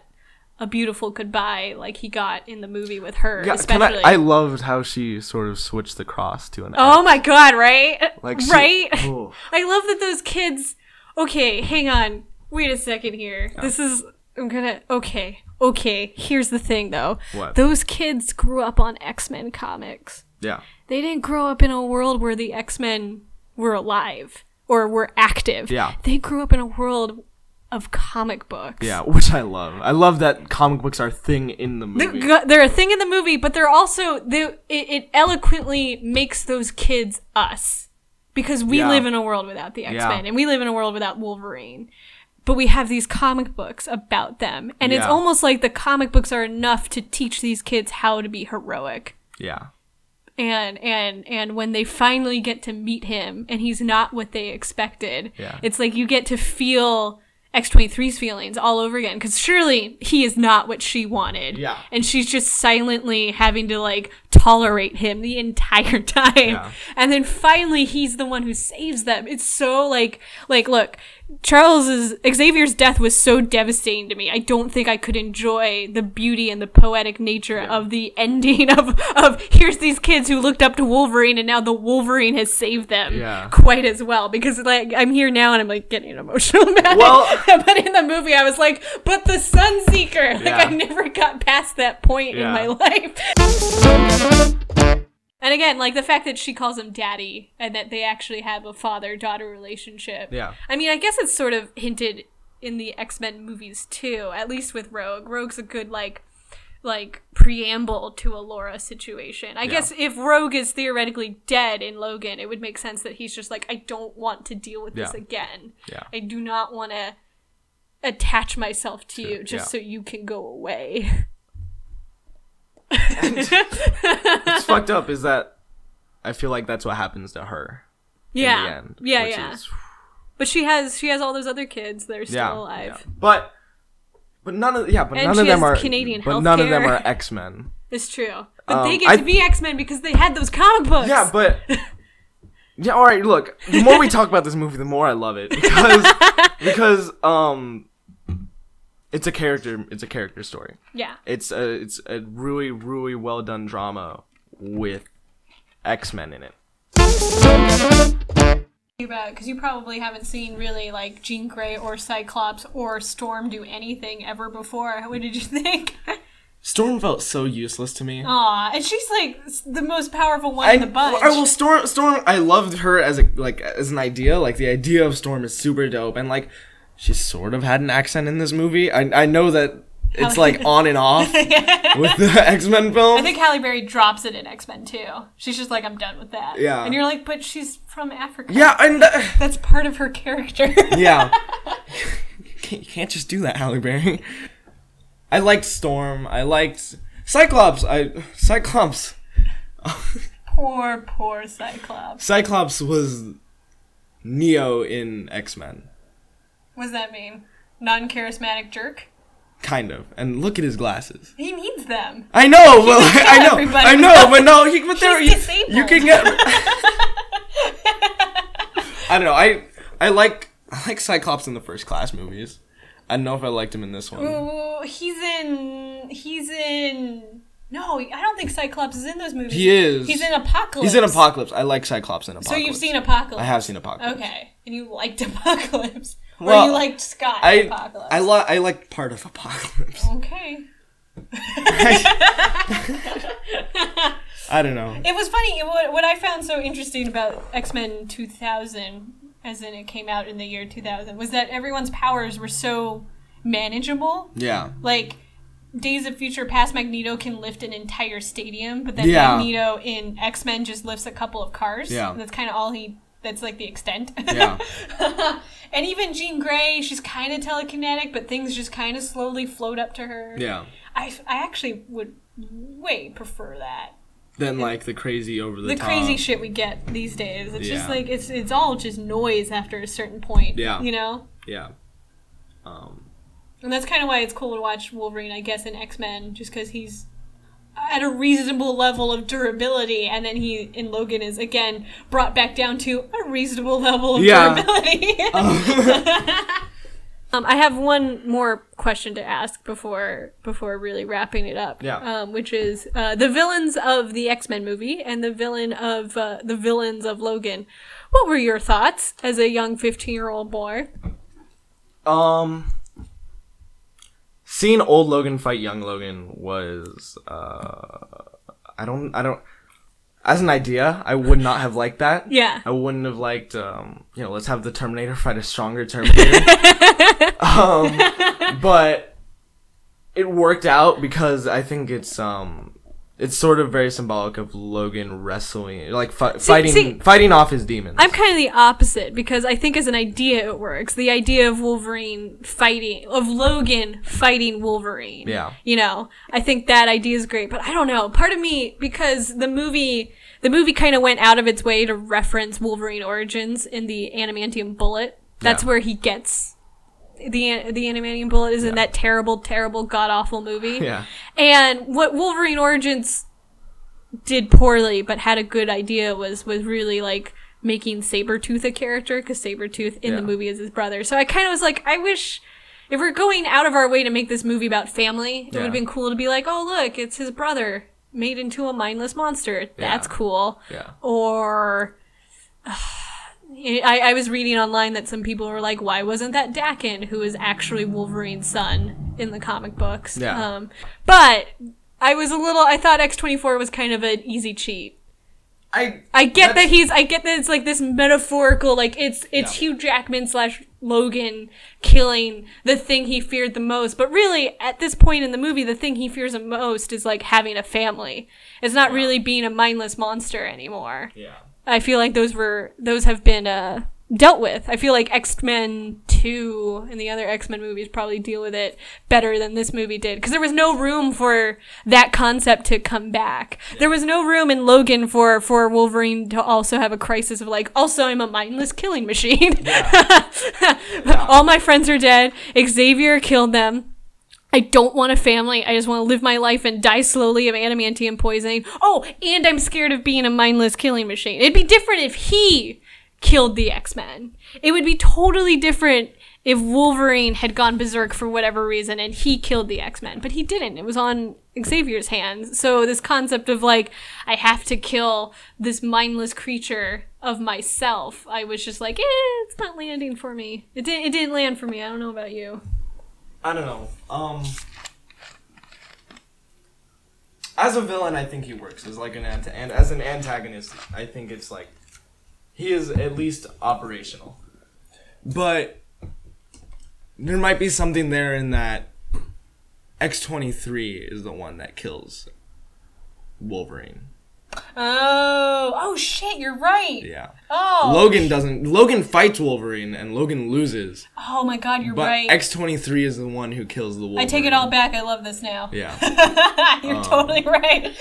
a beautiful goodbye like he got in the movie with her. Yeah, especially. I, I loved how she sort of switched the cross to an oh my god! Right? Like she- right? Ooh. I love that those kids. Okay, hang on. Wait a second here. This is. I'm gonna. Okay. Okay. Here's the thing, though. What? Those kids grew up on X Men comics. Yeah. They didn't grow up in a world where the X Men were alive or were active. Yeah. They grew up in a world of comic books. Yeah, which I love. I love that comic books are a thing in the They're, movie. they're a thing in the movie, but they're also they it, it eloquently makes those kids us because we Yeah. live in a world without the X Men Yeah. and we live in a world without Wolverine. But we have these comic books about them, and it's almost like the comic books are enough to teach these kids how to be heroic. yeah. And and and when they finally get to meet him, and he's not what they expected, Yeah. it's like you get to feel X23's feelings all over again because surely he is not what she wanted. Yeah. And she's just silently having to like tolerate him the entire time. Yeah. And then finally he's the one who saves them. It's so like like look, Charles's Xavier's death was so devastating to me. I don't think I could enjoy the beauty and the poetic nature of the ending of of here's these kids who looked up to Wolverine and now the Wolverine has saved them Yeah. quite as well because like I'm here now and I'm like getting emotional about Well- it. but in the movie I was like, but the Sunseeker, like Yeah. I never got past that point in my life. And again, like the fact that she calls him daddy and that they actually have a father daughter relationship. Yeah. I mean, I guess it's sort of hinted in the X Men movies too, at least with Rogue. Rogue's a good, like, like preamble to a Laura situation. I guess if Rogue is theoretically dead in Logan, it would make sense that he's just like, I don't want to deal with this again. Yeah. I do not want to attach myself to you just yeah. so you can go away. What's fucked up is that I feel like that's what happens to her yeah. in the end. yeah, which yeah. is- But she has she has all those other kids that are still yeah, alive. yeah. But but none of yeah, but And none of them are Canadian but none of them are X Men. It's true. But Um, they get I- to be X Men because they had those comic books. Yeah, but yeah. All right, look. The more we talk about this movie, the more I love it because because um, it's a character. It's a character story. yeah. It's a it's a really really well done drama with X Men in it. About because you probably haven't seen really like Jean Grey or Cyclops or Storm do anything ever before. What did you think? Storm felt so useless to me. Aw, and she's like the most powerful one in the bunch. Well, Storm Storm I loved her as a like as an idea. Like the idea of Storm is super dope and like she sort of had an accent in this movie. I I know that it's like on and off with the X-Men film. I think Halle Berry drops it in X Men too. She's just like, I'm done with that. Yeah. And you're like, but she's from Africa. yeah, and uh, That's part of her character. yeah. you can't just do that, Halle Berry. I liked Storm. I liked Cyclops. I Cyclops. poor, poor Cyclops. Cyclops was Neo in X-Men. What does that mean? Non charismatic jerk? Kind of. And look at his glasses. He needs them. I know, but like, kill I know, everybody I know, but no, he, but there, you, you can get. I don't know. I I like I like Cyclops in the first class movies. I don't know if I liked him in this one. Ooh, he's in. He's in. No, I don't think Cyclops is in those movies. He is. He's in Apocalypse. He's in Apocalypse. I like Cyclops in Apocalypse. So you've seen Apocalypse. I have seen Apocalypse. Okay, and you liked Apocalypse, or Well, you liked Scott I Apocalypse. I li- I like part of Apocalypse. okay. I don't know. It was funny. What, what I found so interesting about X Men 2000, as in it came out in the year 2000, was that everyone's powers were so manageable. Yeah. Like, Days of Future Past, Magneto can lift an entire stadium, but then Yeah. Magneto in X Men just lifts a couple of cars. Yeah. That's kind of all he. That's like the extent. Yeah. and even Jean Grey, she's kind of telekinetic, but things just kind of slowly float up to her. Yeah. I, I actually would way prefer that Then like the crazy over the, the top. crazy shit we get these days. It's just like it's it's all just noise after a certain point. Yeah. You know? Yeah. Um. And that's kind of why it's cool to watch Wolverine, I guess, in X Men, just because he's at a reasonable level of durability, and then he in Logan is again brought back down to a reasonable level of Yeah. durability. um, I have one more question to ask before before really wrapping it up. Yeah. Um, which is uh, the villains of the X Men movie and the villain of uh, the villains of Logan. What were your thoughts as a young fifteen year old boy? Um. Seeing old Logan fight young Logan was uh I don't I don't as an idea, I would not have liked that. Yeah. I wouldn't have liked um you know, let's have the Terminator fight a stronger Terminator. um but it worked out because I think it's um it's sort of very symbolic of Logan wrestling like fi- fighting see- fighting off his demons. I'm kind of the opposite because I think as an idea it works. The idea of Wolverine fighting, of Logan fighting Wolverine. Yeah. You know, I think that idea is great, but I don't know. Part of me, because the movie, the movie kind of went out of its way to reference Wolverine origins in the adamantium bullet. That's Yeah. where he gets the the adamantium bullet is in that terrible, terrible, god awful movie. yeah. And what Wolverine Origins did poorly but had a good idea was was really like making Sabretooth a character because Sabretooth in the movie is his brother. So I kind of was like, I wish if we're going out of our way to make this movie about family, it would have been cool to be like, oh look, it's his brother made into a mindless monster. That's Yeah. cool. Yeah. Or I, I was reading online that some people were like, why wasn't that Daken, who is actually Wolverine's son in the comic books? Yeah. Um, but I was a little, I thought X24 was kind of an easy cheat. I I get that he's, I get that it's like this metaphorical, like it's, it's Yeah. Hugh Jackman slash Logan killing the thing he feared the most. But really, at this point in the movie, the thing he fears the most is like having a family. It's not really being a mindless monster anymore. Yeah. I feel like those were those have been uh, dealt with. I feel like X Men Two and the other X Men movies probably deal with it better than this movie did because there was no room for that concept to come back. There was no room in Logan for for Wolverine to also have a crisis of like, also I'm a mindless killing machine. All my friends are dead. Xavier killed them. I don't want a family. I just want to live my life and die slowly of adamantium poisoning. Oh, and I'm scared of being a mindless killing machine. It'd be different if he killed the X Men. It would be totally different if Wolverine had gone berserk for whatever reason and he killed the X Men. But he didn't. It was on Xavier's hands. So this concept of like, I have to kill this mindless creature of myself, I was just like, eh, it's not landing for me. It, didn't. it didn't land for me. I don't know about you. I don't know. Um, as a villain, I think he works as like an anta- and as an antagonist, I think it's like he is at least operational. But there might be something there in that X twenty three is the one that kills Wolverine. Oh, oh shit, you're right. Yeah. Oh, Logan doesn't. Logan fights Wolverine and Logan loses, oh my god, you're but right. X twenty three is the one who kills the Wolverine. I take it all back. I love this now. Yeah. you're Um. totally right.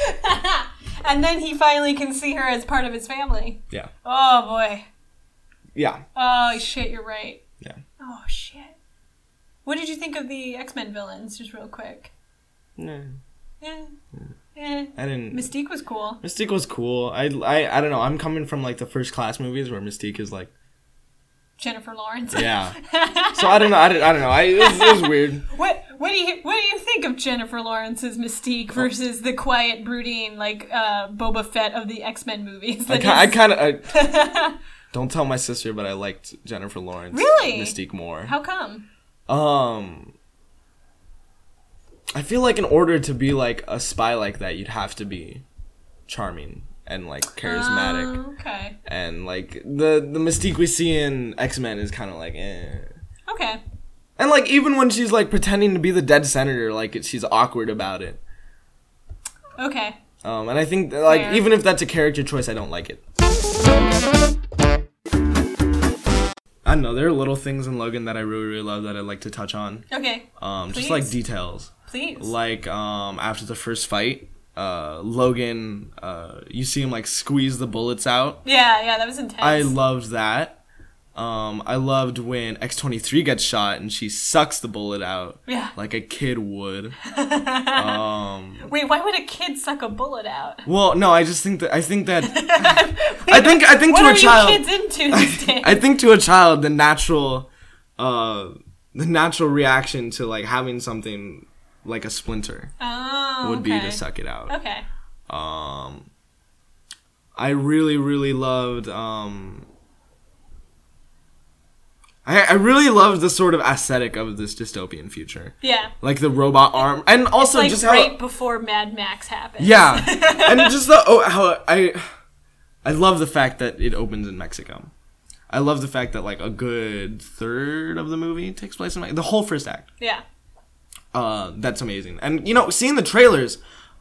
and then he finally can see her as part of his family. Yeah. Oh boy. Yeah. Oh shit, you're right. Yeah. Oh shit. What did you think of the X Men villains, just real quick? No. Eh, eh. I didn't. Mystique was cool. Mystique was cool. I, I I don't know. I'm coming from like the first class movies where Mystique is like, Jennifer Lawrence. yeah. so I don't know. I, don't- I don't know. I it was, it was weird. What what do you what do you think of Jennifer Lawrence's Mystique versus the quiet, brooding like uh, Boba Fett of the X Men movies? I, I kind of. I, don't tell my sister, but I liked Jennifer Lawrence. Really? Mystique more. How come? Um, I feel like in order to be like a spy like that, you'd have to be charming and like charismatic, Oh, okay. and like the the mystique we see in X Men is kind of like, eh. Okay. And like even when she's like pretending to be the dead senator, like it, she's awkward about it. Okay. Um, and I think like Fair. even if that's a character choice, I don't like it. I don't know. There are little things in Logan that I really really love that I'd like to touch on. Okay. Um, just like details. Please. like um after the first fight uh logan uh you see him like squeeze the bullets out yeah, yeah, that was intense. i loved that um i loved when x23 gets shot and she sucks the bullet out Yeah. like a kid would um Wait, why would a kid suck a bullet out? well no i just think that i think that i think i think to a child kids into these days? I think to a child the natural uh the natural reaction to like having something like a splinter oh, would be to suck it out Okay. Um, I really, really loved. Um, I I really loved the sort of aesthetic of this dystopian future, Yeah. like the robot arm, and also Like just right how. before Mad Max happened. Yeah, and just the oh how I, I love the fact that it opens in Mexico. I love the fact that like a good third of the movie takes place in Mexico. The whole first act. Yeah. Uh, that's amazing. And you know, seeing the trailers,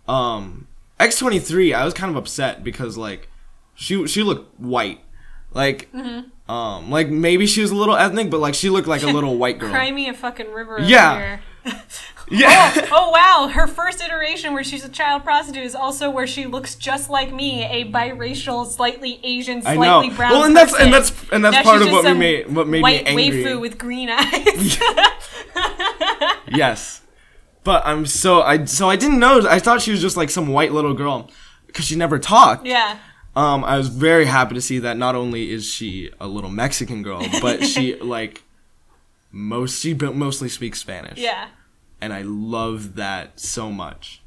um, X twenty three, I was kind of upset because like she she looked white, like Mm-hmm. um, like maybe she was a little ethnic, but like she looked like a little white girl. Cry me a fucking river. Yeah. Yeah. oh wow, her first iteration where she's a child prostitute is also where she looks just like me, a biracial, slightly Asian, I slightly know. brown. Well, and that's and that's and that's Now part of what some made what made white me angry. waifu with green eyes. yes, but I'm so I so I didn't know. I thought she was just like some white little girl because she never talked. yeah. Um, I was very happy to see that not only is she a little Mexican girl, but she like most she mostly speaks Spanish. Yeah. And I love that so much.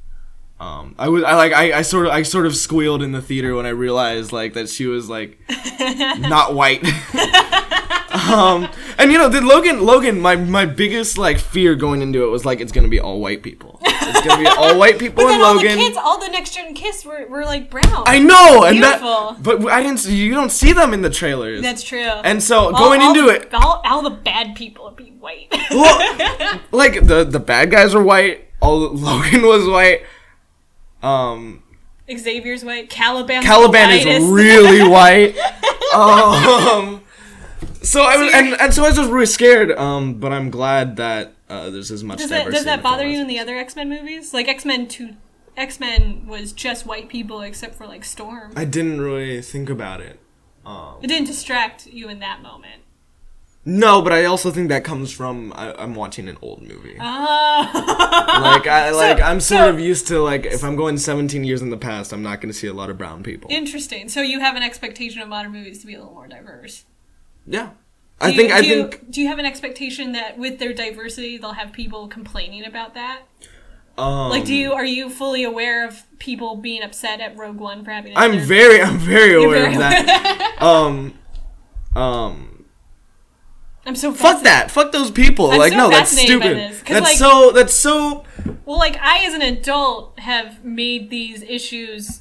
Um, I was I like I, I sort of I sort of squealed in the theater when I realized like that she was like not white. um, and you know, the Logan Logan my my biggest like fear going into it was like it's gonna be all white people. It's gonna be all white people But in then all the Logan. kids, all the next gen kids were, were like brown. I know, and Beautiful. that but I didn't. You don't see them in the trailers. That's true. and so All- going all into the- it, all, all the bad people would be white. well, like the the bad guys were white. All Logan was white. Um, Xavier's white. Caliban. Caliban is really white. Um, so I was, and, and so I was just really scared. Um, but I'm glad that uh, there's as much Does that does that bother you in the other X Men movies? Like X Men Two, X Men was just white people except for like Storm. I didn't really think about it. Um, It didn't distract you in that moment. no, but I also think that comes from I, I'm watching an old movie. Oh. like I like I'm sort so- of used to like if I'm going 17 years in the past, I'm not going to see a lot of brown people. Interesting. So you have an expectation of modern movies to be a little more diverse. Yeah, I Do think you, I do you- think do you have an expectation that with their diversity they'll have people complaining about that? um, Like, do you are you fully aware of people being upset at Rogue One for having? I'm very I'm very aware very of that. um, um. I'm so Fuck that! Fuck those people! I'm like so no, that's stupid. this, That's like- so. That's so. Well, like I, as an adult, have made these issues.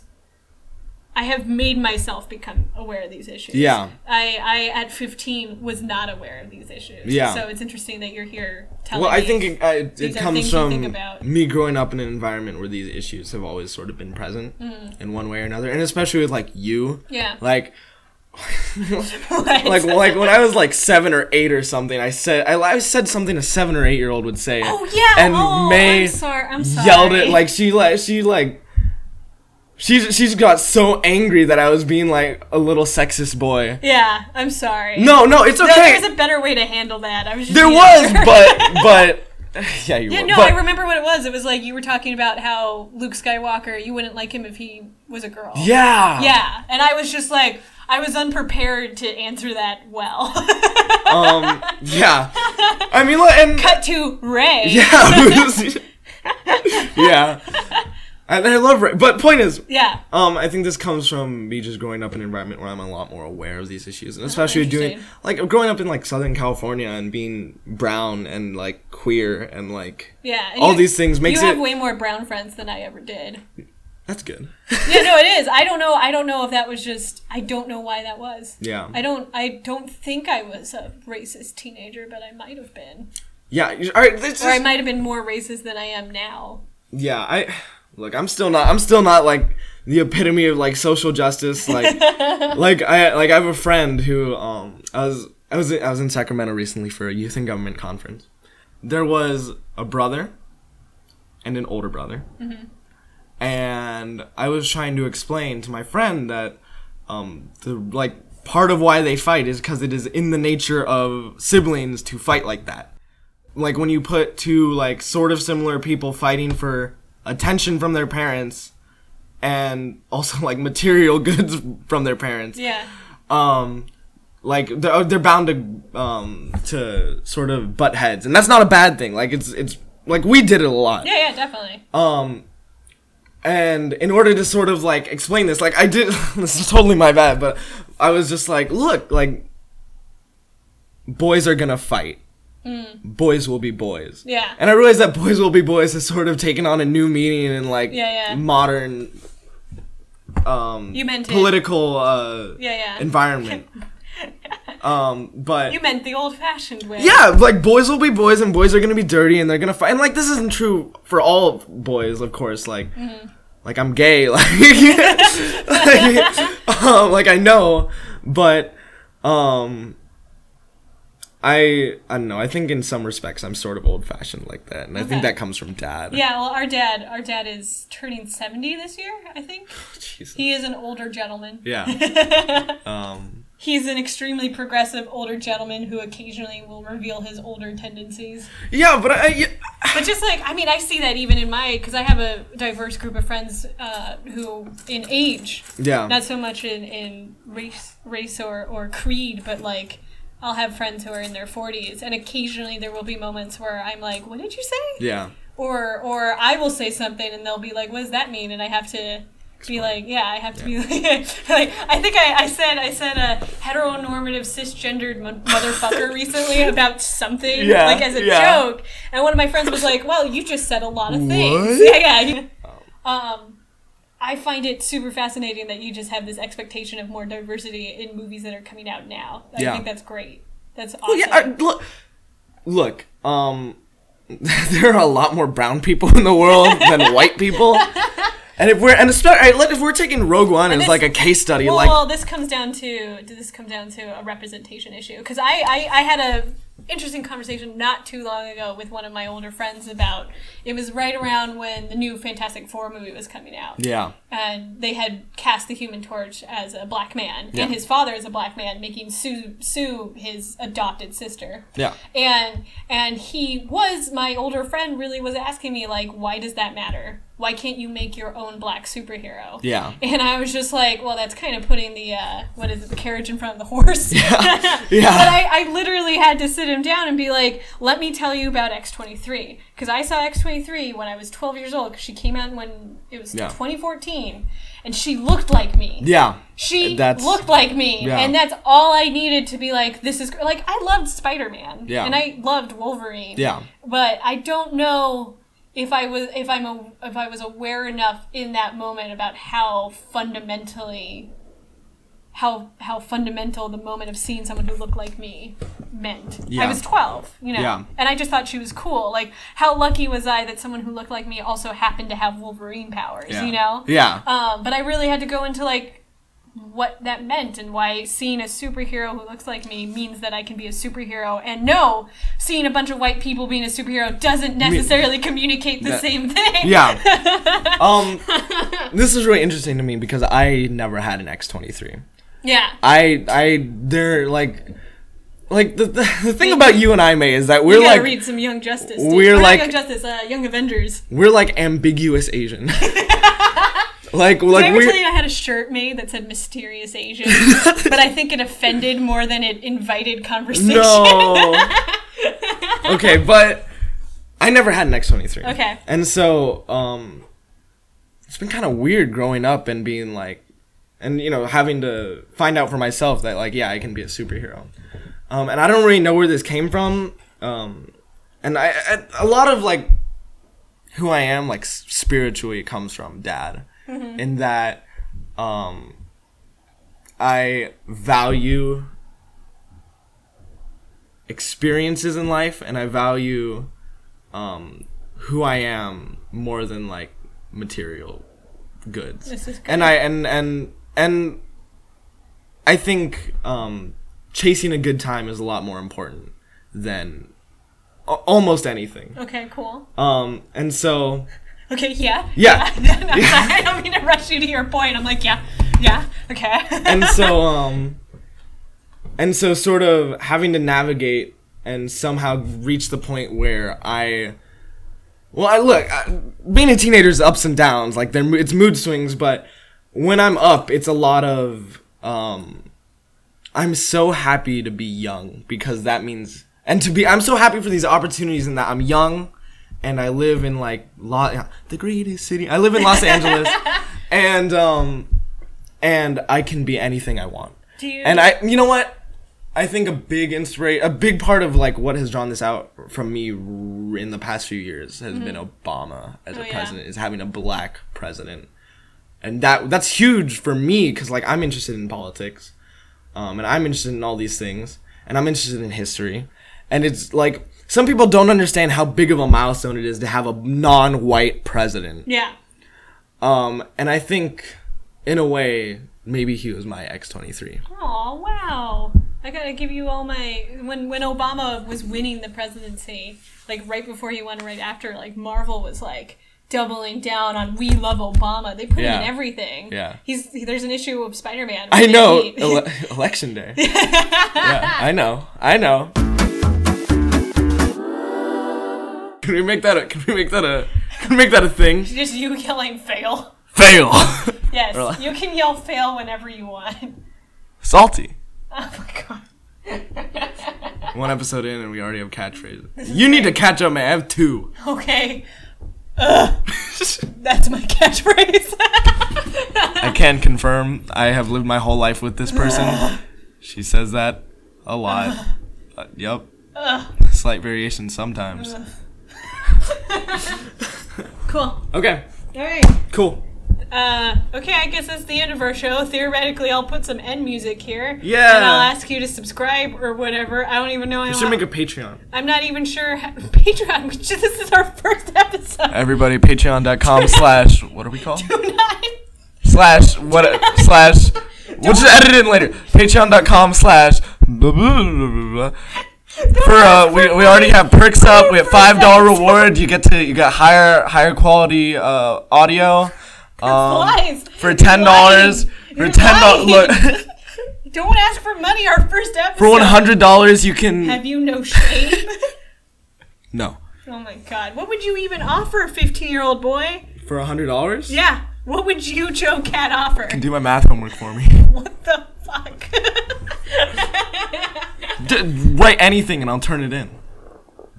I have made myself become aware of these issues. Yeah. I, I at 15 was not aware of these issues. Yeah. So it's interesting that you're here telling Well, I think it, it, it comes things you think from me growing up in an environment where these issues have always sort of been present in one way or another, and especially with like you. Mm. Yeah. Like, like, like when I was like seven or eight or something, I said I, I said something a seven or eight year old would say. Oh yeah. And oh, May I'm sorry. I'm sorry. yelled it like she like she like. She's she's got so angry that I was being like a little sexist boy. Yeah. I'm sorry. No, no, it's No, okay. there's a better way to handle that. I was. Just There was, but but yeah, you Yeah, were. no, but, I remember what it was. It was like you were talking about how Luke Skywalker, you wouldn't like him if he was a girl. Yeah. Yeah, and I was just like, I was unprepared to answer that well. um, yeah. I mean, and Cut to Rey. yeah, yeah. And I love, but point is, Yeah. Um, I think this comes from me just growing up in an environment where I'm a lot more aware of these issues, and especially doing like growing up in like Southern California and being brown and like queer and like Yeah. and all you- these things makes you have it. way more brown friends than I ever did. That's good. Yeah, no, it is. I don't know. I don't know if that was just. I don't know why that was. yeah, I don't. I don't think I was a racist teenager, but I might have been, yeah. All right, or I might have been more racist than I am now. yeah. I look. I'm still not. I'm still not like the epitome of like social justice. Like, like I like I have a friend who um I was I was I was in Sacramento recently for a youth and government conference. There was a brother and an older brother, and I was trying to explain to my friend that um the like part of why they fight is because it is in the nature of siblings to fight like that. Like when you put two like sort of similar people fighting for attention from their parents and also like material goods from their parents Yeah. um like they're, they're bound to um to sort of butt heads and that's not a bad thing like it's it's like we did it a lot Yeah. Yeah. Definitely. um and in order to sort of like explain this like i did this is totally my bad but i was just like look like boys are gonna fight boys will be boys Mm. Yeah. and i realized that boys will be boys has sort of taken on a new meaning in like Yeah, yeah. modern um You meant political uh Yeah. Yeah. environment um but you meant the old-fashioned way. yeah, like boys will be boys and boys are gonna be dirty and they're gonna fight. And like this isn't true for all boys, of course. Like, like I'm gay, like, like, um, like I know, but um, I I don't know. I think in some respects I'm sort of old fashioned like that, and I think that comes from dad. Yeah. Well, our dad. Our dad is turning seventy this year. I think Jesus. he is an older gentleman. Yeah. um. He's an extremely progressive older gentleman who occasionally will reveal his older tendencies. Yeah, but I. Yeah, But just like, I mean, I see that even in my, because I have a diverse group of friends uh, who, in age, yeah. not so much in, in race, race or, or creed, but like, I'll have friends who are in their 40s, and occasionally there will be moments where I'm like, what did you say? yeah. Or, or I will say something and they'll be like, what does that mean? And I have to be like, yeah, I have to be like, like, I think I, I said, I said a heteronormative cisgendered mo- motherfucker recently about something, Yeah, like as a yeah. joke. And one of my friends was like, well, you just said a lot of things. What? Yeah, yeah. Um, I find it super fascinating that you just have this expectation of more diversity in movies that are coming out now. I Yeah. think that's great. That's awesome. Well, yeah, I, look, look, um, there are a lot more brown people in the world than white people. And if we're and if we're taking Rogue One as like a case study, well, like well, this comes down to this comes down to a representation issue because I, I I had a interesting conversation not too long ago with one of my older friends about it was right around when the new Fantastic Four movie was coming out. Yeah, and they had cast the Human Torch as a black man. Yeah. and his father is a black man making Sue Sue his adopted sister. Yeah, and and he was my older friend really was asking me like why does that matter why can't you make your own black superhero yeah, and I was just like, well, that's kind of putting the uh, what is it, the carriage in front of the horse. Yeah. Yeah. but I, I literally had to sit him down and be like, let me tell you about X twenty three because I saw X twenty three when I was twelve years old. Because she came out when it was Yeah. twenty fourteen, and she looked like me. yeah, She That's- looked like me, Yeah. and that's all I needed to be like, this is like I loved Spider Man, Yeah. and I loved Wolverine, yeah, but I don't know if I was if I'm a, if I was aware enough in that moment about how fundamentally how how fundamental the moment of seeing someone who looked like me meant. Yeah. I was 12, you know. Yeah. And I just thought she was cool. Like how lucky was I that someone who looked like me also happened to have Wolverine powers, yeah, you know? yeah, Um, but I really had to go into like what that meant and why seeing a superhero who looks like me means that I can be a superhero. And no, seeing a bunch of white people being a superhero doesn't necessarily communicate the That- same thing. yeah. um, this is really interesting to me because I never had an X twenty three. Yeah. I I they're like. Like the, the, the thing about you and I, May, is that we're like read some Young Justice. dude. we're not like- Young Justice, uh, Young Avengers. we're like ambiguous Asian. Like Did like I ever we tell you I had a shirt made that said "mysterious Asian," but I think it offended more than it invited conversation. No. okay, but I never had an X23. Okay. And so, um, it's been kind of weird growing up and being like, and you know, having to find out for myself that like, yeah, I can be a superhero. Um, and I don't really know where this came from. Um, and I, I a lot of like who I am, like spiritually, comes from dad, in that, um, I value experiences in life and I value um, who I am more than like material goods. This is good. And I and and and I think um, chasing a good time is a lot more important than a- almost anything. Okay, cool. Um, and so Okay, yeah. Yeah. yeah. No, sorry, I don't mean to rush you to your point. I'm like, yeah, yeah, okay. and so um and so sort of having to navigate and somehow reach the point where I well I look I, being a teenager is ups and downs like there it's mood swings but when I'm up it's a lot of um I'm so happy to be young because that means and to be I'm so happy for these opportunities and that I'm young and I live in like Lo- the greatest city I live in Los Angeles and um and I can be anything I want. Do you- And I, you know what? I think a big inspiration, a big part of like what has drawn this out from me r- in the past few years has been Obama as Oh, a yeah. president, is having a black president, and that that's huge for me because like I'm interested in politics, um, and I'm interested in all these things, and I'm interested in history, and it's like some people don't understand how big of a milestone it is to have a non-white president. yeah. Um, and I think, in a way, maybe he was my X23. Oh wow! I gotta give you all my when when Obama was winning the presidency, like right before he won, right after, like Marvel was like doubling down on "We love Obama." They put Yeah. him in everything. Yeah. He's there's an issue of Spider Man. I know, ele- election day. yeah, I know, I know. Can we make that a? Can we make that a? Can we make that a thing? Just you yelling "fail." Fail. Yes, Or like- you can yell "fail" whenever you want. Salty. Oh my god. One episode in and we already have catchphrases. You need to catch up, man. I have two. Okay. Ugh. That's my catchphrase. I can confirm I have lived my whole life with this person. She says that a lot. Uh, yep. Slight variation sometimes. cool. Okay. All right. Cool. Uh, okay, I guess that's the end of our show. Theoretically, I'll put some end music here. Yeah. And I'll ask you to subscribe or whatever. I don't even know. We how- should make a Patreon. I'm not even sure. How, Patreon. we should- This is our first episode. Everybody, patreon.com slash, what are we called? Do not- slash, what, slash, we'll just edit it in later. Patreon.com slash, blah, blah, blah, blah, blah. For, uh, we, we already have perks up. We have five dollar reward. You get to you got higher higher quality uh, audio. Um, Lies. for ten dollars. For ten dollars, look. Don't ask for money. Our first episode. For one hundred dollars, you can. Have you no shame? No. oh my god. What would you even offer, a 15 year old boy? For a hundred dollars? Yeah. What would you, Joe Cat, offer? Can Do my math homework for me. What the fuck? D- write anything and I'll turn it in.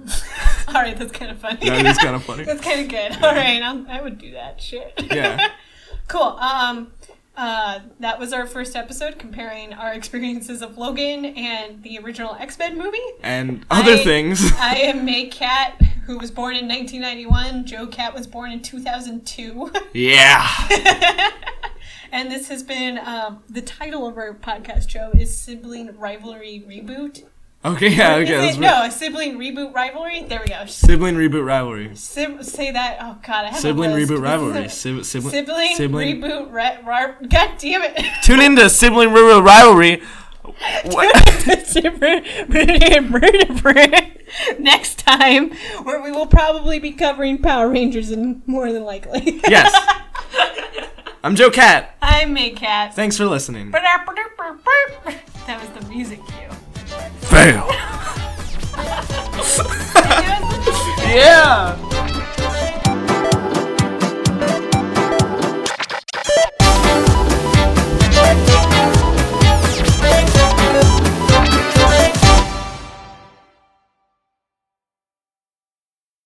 All right, that's kind of funny. That is kind of funny. That's kind of good. All right, I'll, I would do that shit. Yeah. cool. Um, uh, that was our first episode comparing our experiences of Logan and the original X Men movie. And other I- things. I am May Cat, who was born in 1991. Joe Cat was born in 2002. Yeah. And this has been um, the title of our podcast, show is Sibling Rivalry Reboot. Okay, yeah, okay. it- no, a sibling reboot rivalry. There we go. Sibling reboot rivalry. Sib- say that. Oh God, I have Sibling reboot rivalry. Sib- sibling, Sibling, sibling. reboot. Ra- God damn it. Tune in to sibling reboot rivalry. What? Next time, where we will probably be covering Power Rangers, and more than likely. yes. I'm Joe Cat. I'm May Cat. Thanks for listening. That was the music cue. Fail. Did I do it? Yeah.